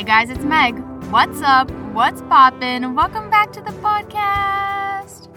Hey guys, it's Meg. What's up? What's poppin'? Welcome back to the podcast.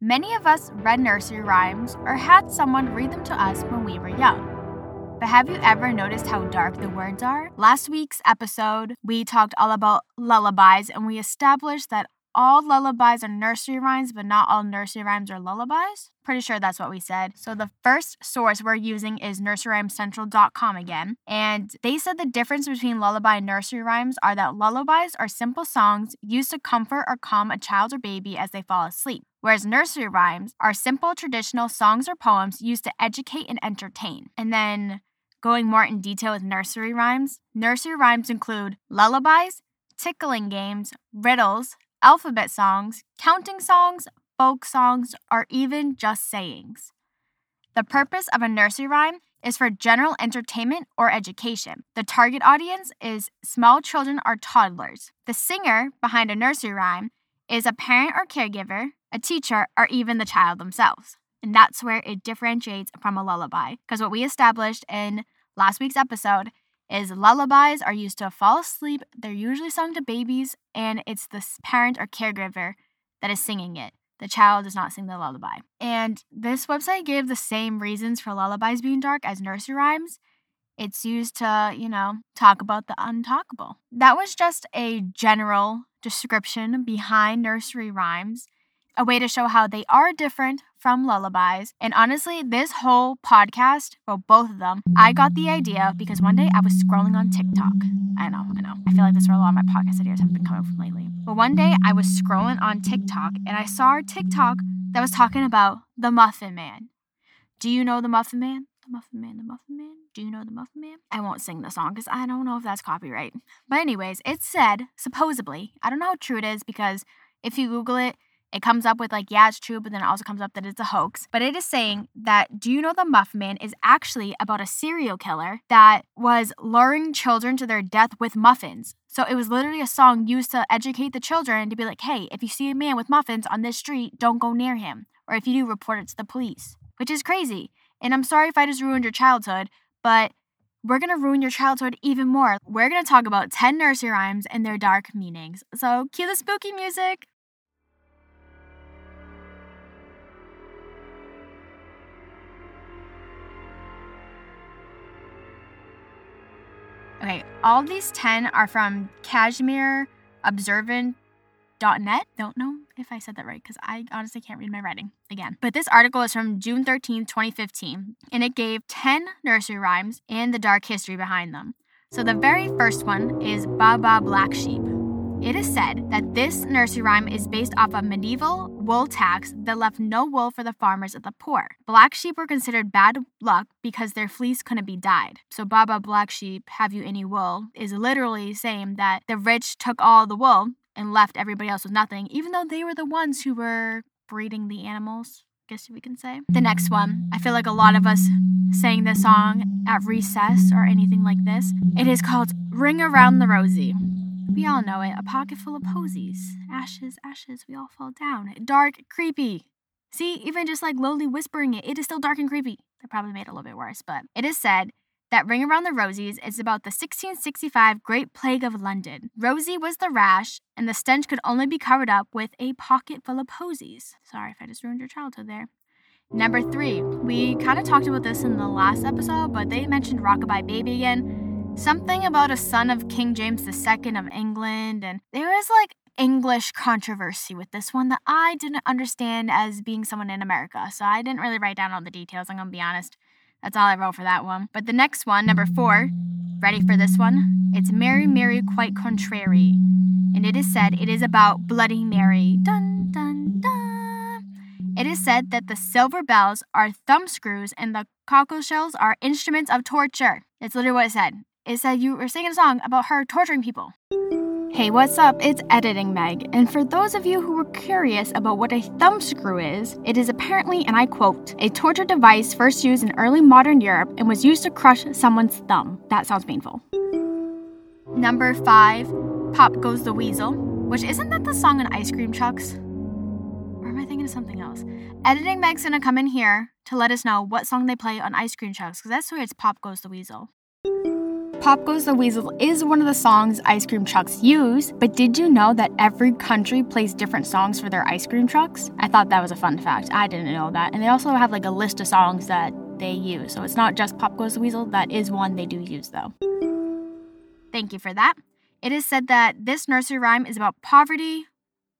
Many of us read nursery rhymes or had someone read them to us when we were young. But have you ever noticed how dark the words are? Last week's episode, we talked all about lullabies and we established that all lullabies are nursery rhymes, but not all nursery rhymes are lullabies. Pretty sure that's what we said. So the first source we're using is nurseryrhymescentral.com again. And they said the difference between lullaby and nursery rhymes are that lullabies are simple songs used to comfort or calm a child or baby as they fall asleep. Whereas nursery rhymes are simple traditional songs or poems used to educate and entertain. And then going more in detail with nursery rhymes, nursery rhymes include lullabies, tickling games, riddles, alphabet songs, counting songs, folk songs, or even just sayings. The purpose of a nursery rhyme is for general entertainment or education. The target audience is small children or toddlers. The singer behind a nursery rhyme is a parent or caregiver, a teacher, or even the child themselves. And that's where it differentiates from a lullaby. Because what we established in last week's episode is lullabies are used to fall asleep. They're usually sung to babies, and it's the parent or caregiver that is singing it. The child does not sing the lullaby. And this website gave the same reasons for lullabies being dark as nursery rhymes. It's used to, you know, talk about the untalkable. That was just a general description behind nursery rhymes a way to show how they are different from lullabies. And honestly, this whole podcast, well, both of them, I got the idea because one day I was scrolling on TikTok. I know, I know. I feel like this is where a lot of my podcast ideas have been coming from lately. But one day I was scrolling on TikTok and I saw a TikTok that was talking about the Muffin Man. Do you know the Muffin Man? The Muffin Man, the Muffin Man. Do you know the Muffin Man? I won't sing the song because I don't know if that's copyright. But, anyways, it said, supposedly, I don't know how true it is because if you Google it, it comes up with like, yeah, it's true, but then it also comes up that it's a hoax. But it is saying that Do You Know the Muffin Man is actually about a serial killer that was luring children to their death with muffins. So it was literally a song used to educate the children to be like, hey, if you see a man with muffins on this street, don't go near him. Or if you do, report it to the police, which is crazy. And I'm sorry if I just ruined your childhood, but we're to ruin your childhood even more. We're to talk about 10 nursery rhymes and their dark meanings. So cue the spooky music. Okay, all these 10 are from CashmereObservant.net. Don't know if I said that right because I honestly can't read my writing again. But this article is from June 13, 2015, and it gave 10 nursery rhymes and the dark history behind them. So the very first one is Baa Baa Black Sheep. It is said that this nursery rhyme is based off a medieval wool tax that left no wool for the farmers of the poor. Black sheep were considered bad luck because their fleece couldn't be dyed. So, Baa Baa Black Sheep, have you any wool, is literally saying that the rich took all the wool and left everybody else with nothing, even though they were the ones who were breeding the animals. I guess we can say. The next one, I feel like a lot of us sang this song at recess or anything like this. It is called Ring Around the Rosie. We all know it. A pocket full of posies. Ashes, ashes, we all fall down. Dark, creepy. See, even just like lowly whispering it, it is still dark and creepy. That probably made it a little bit worse, but it is said that Ring Around the Rosies is about the 1665 Great Plague of London. Rosie was the rash, and the stench could only be covered up with a pocket full of posies. Sorry if I just ruined your childhood there. Number three, we kind of talked about this in the last episode, but they mentioned Rockabye Baby again. Something about a son of King James II of England, and there was like English controversy with this one that I didn't understand as being someone in America. So I didn't really write down all the details, I'm gonna be honest. That's all I wrote for that one. But the next one, number four, ready for this one? It's Mary, Mary, quite contrary. And it is said it is about Bloody Mary. Dun, dun, dun. It is said that the silver bells are thumb screws and the cockle shells are instruments of torture. It's literally what it said is said you were singing a song about her torturing people. Hey, what's up? It's Editing Meg. And for those of you who were curious about what a thumbscrew is, it is apparently, and I quote, a torture device first used in early modern Europe and was used to crush someone's thumb. That sounds painful. Number five, Pop Goes the Weasel, which isn't that the song on Ice Cream Trucks? Or am I thinking of something else? Editing Meg's gonna come in here to let us know what song they play on Ice Cream Trucks, because I swear it's Pop Goes the Weasel. Pop Goes the Weasel is one of the songs ice cream trucks use, but did you know that every country plays different songs for their ice cream trucks? I thought that was a fun fact. I didn't know that. And they also have like a list of songs that they use. So it's not just Pop Goes the Weasel, that is one they do use though. Thank you for that. It is said that this nursery rhyme is about poverty,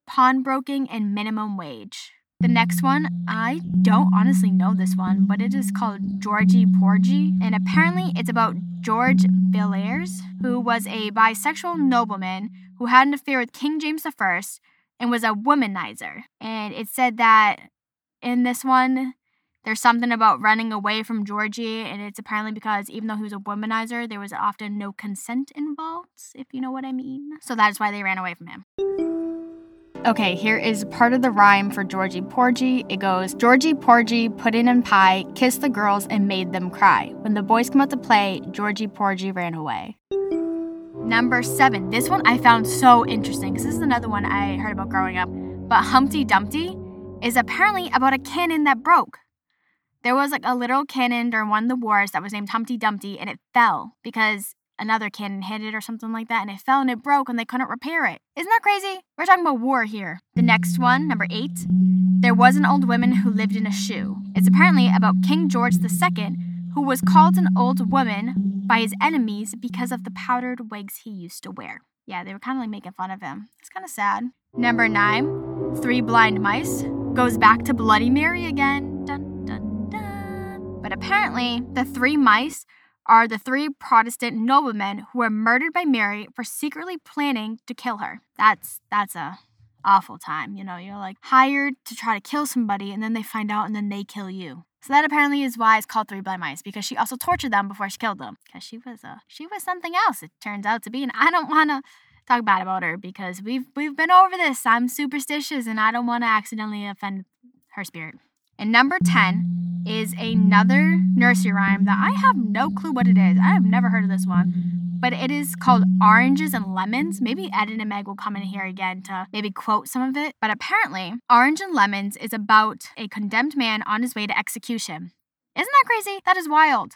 pawnbroking, and minimum wage. The next one, I don't honestly know this one, but it is called Georgie Porgy, and apparently it's about George Villiers, who was a bisexual nobleman who had an affair with King James I and was a womanizer. And it said that in this one, there's something about running away from Georgie, and it's apparently because even though he was a womanizer, there was often no consent involved, if you know what I mean. So that is why they ran away from him. Okay, here is part of the rhyme for Georgie Porgy. It goes Georgie Porgy put in a pie, kissed the girls, and made them cry. When the boys come out to play, Georgie Porgy ran away. Number seven. This one I found so interesting because this is another one I heard about growing up. But Humpty Dumpty is apparently about a cannon that broke. There was like a little cannon during one of the wars that was named Humpty Dumpty and it fell because another cannon hit it or something like that and it fell and it broke and they couldn't repair it. Isn't that crazy? We're talking about war here. The next one, number eight, there was an old woman who lived in a shoe. It's apparently about King George II, who was called an old woman by his enemies because of the powdered wigs he used to wear. Yeah, they were kind of like making fun of him. It's kind of sad. Number nine, Three Blind Mice goes back to Bloody Mary again. Dun, dun, dun. But apparently, the three mice are the three Protestant noblemen who were murdered by Mary for secretly planning to kill her. That's that's a awful time, you know. You're like hired to try to kill somebody and then they find out and then they kill you. So that apparently is why it's called Three Blind Mice because she also tortured them before she killed them because she was a she was something else. It turns out to be, and I don't want to talk bad about her because we've we've been over this. I'm superstitious and I don't want to accidentally offend her spirit. And number 10 is another nursery rhyme that I have no clue what it is. I have never heard of this one. But it is called Oranges and Lemons. Maybe Editing Meg will come in here again to maybe quote some of it. But apparently, Orange and Lemons is about a condemned man on his way to execution. Isn't that crazy? That is wild.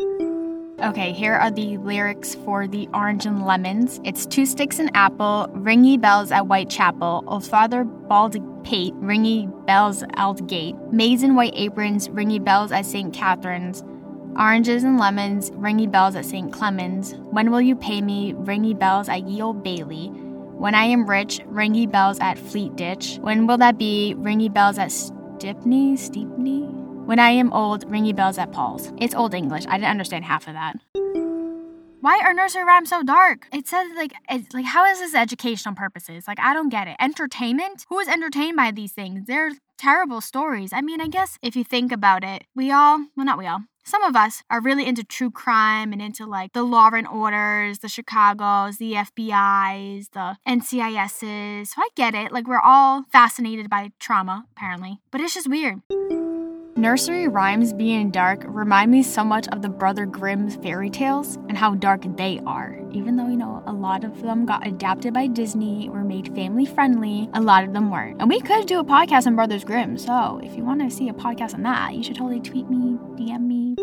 Okay, here are the lyrics for the orange and lemons. It's two sticks and apple, ringy bells at Whitechapel, old father bald pate, ringy bells out gate, maids in white aprons, ringy bells at St. Catherine's, oranges and lemons, ringy bells at St. Clement's. When will you pay me? Ringy bells at Ye Old Bailey. When I am rich, ringy bells at Fleet Ditch. When will that be? Ringy bells at Stepney, Steepney? When I am old, ringy bells at Paul's. It's Old English. I didn't understand half of that. Why are nursery rhymes so dark? It says like it's like how is this educational purposes? Like I don't get it. Entertainment? Who is entertained by these things? They're terrible stories. I mean, I guess if you think about it, we all, well not we all, some of us are really into true crime and into like the law and orders, the Chicago's, the FBI's, the NCIS's. So I get it. Like we're all fascinated by trauma, apparently. But it's just weird. Nursery rhymes being dark remind me so much of the Brother Grimm's fairy tales and how dark they are. Even though, you know, a lot of them got adapted by Disney or made family friendly, a lot of them weren't. And we could do a podcast on Brothers Grimm, so if you want to see a podcast on that, you should totally tweet me, DM me.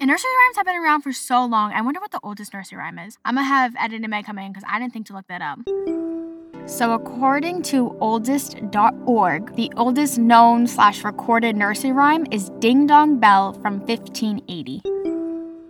And nursery rhymes have been around for so long. I wonder what the oldest nursery rhyme is. I'm gonna have Editing Meg come in because I didn't think to look that up. So, according to oldest.org, the oldest known slash recorded nursery rhyme is Ding Dong Bell from 1580.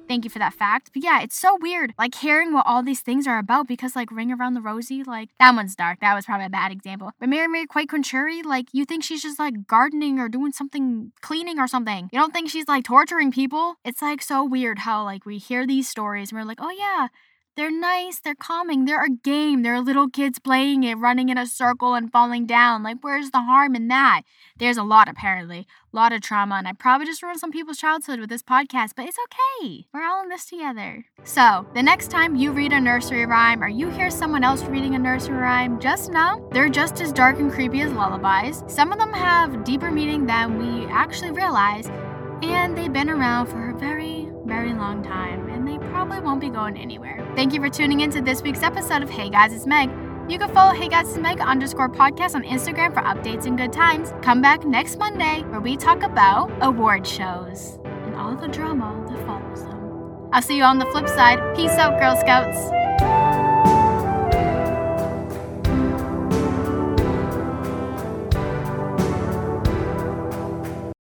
Thank you for that fact. But yeah, it's so weird, like hearing what all these things are about because, like, Ring Around the Rosie, like, that one's dark. That was probably a bad example. But Mary Mary quite contrary, like, you think she's just like gardening or doing something, cleaning or something. You don't think she's like torturing people? It's like so weird how, like, we hear these stories and we're like, oh yeah, they're nice, they're calming, they're a game, they're little kids playing it, running in a circle and falling down. Like, where's the harm in that? There's a lot, apparently, a lot of trauma, and I probably just ruined some people's childhood with this podcast, but it's okay. We're all in this together. So, the next time you read a nursery rhyme or you hear someone else reading a nursery rhyme, just know they're just as dark and creepy as lullabies. Some of them have deeper meaning than we actually realize, and they've been around for a very, very long time, probably won't be going anywhere. Thank you for tuning in to this week's episode of Hey Guys, it's Meg. You can follow Hey Guys, it's Meg underscore podcast on Instagram for updates and good times. Come back next Monday where we talk about award shows and all the drama that follows them. I'll see you on the flip side. Peace out, Girl Scouts.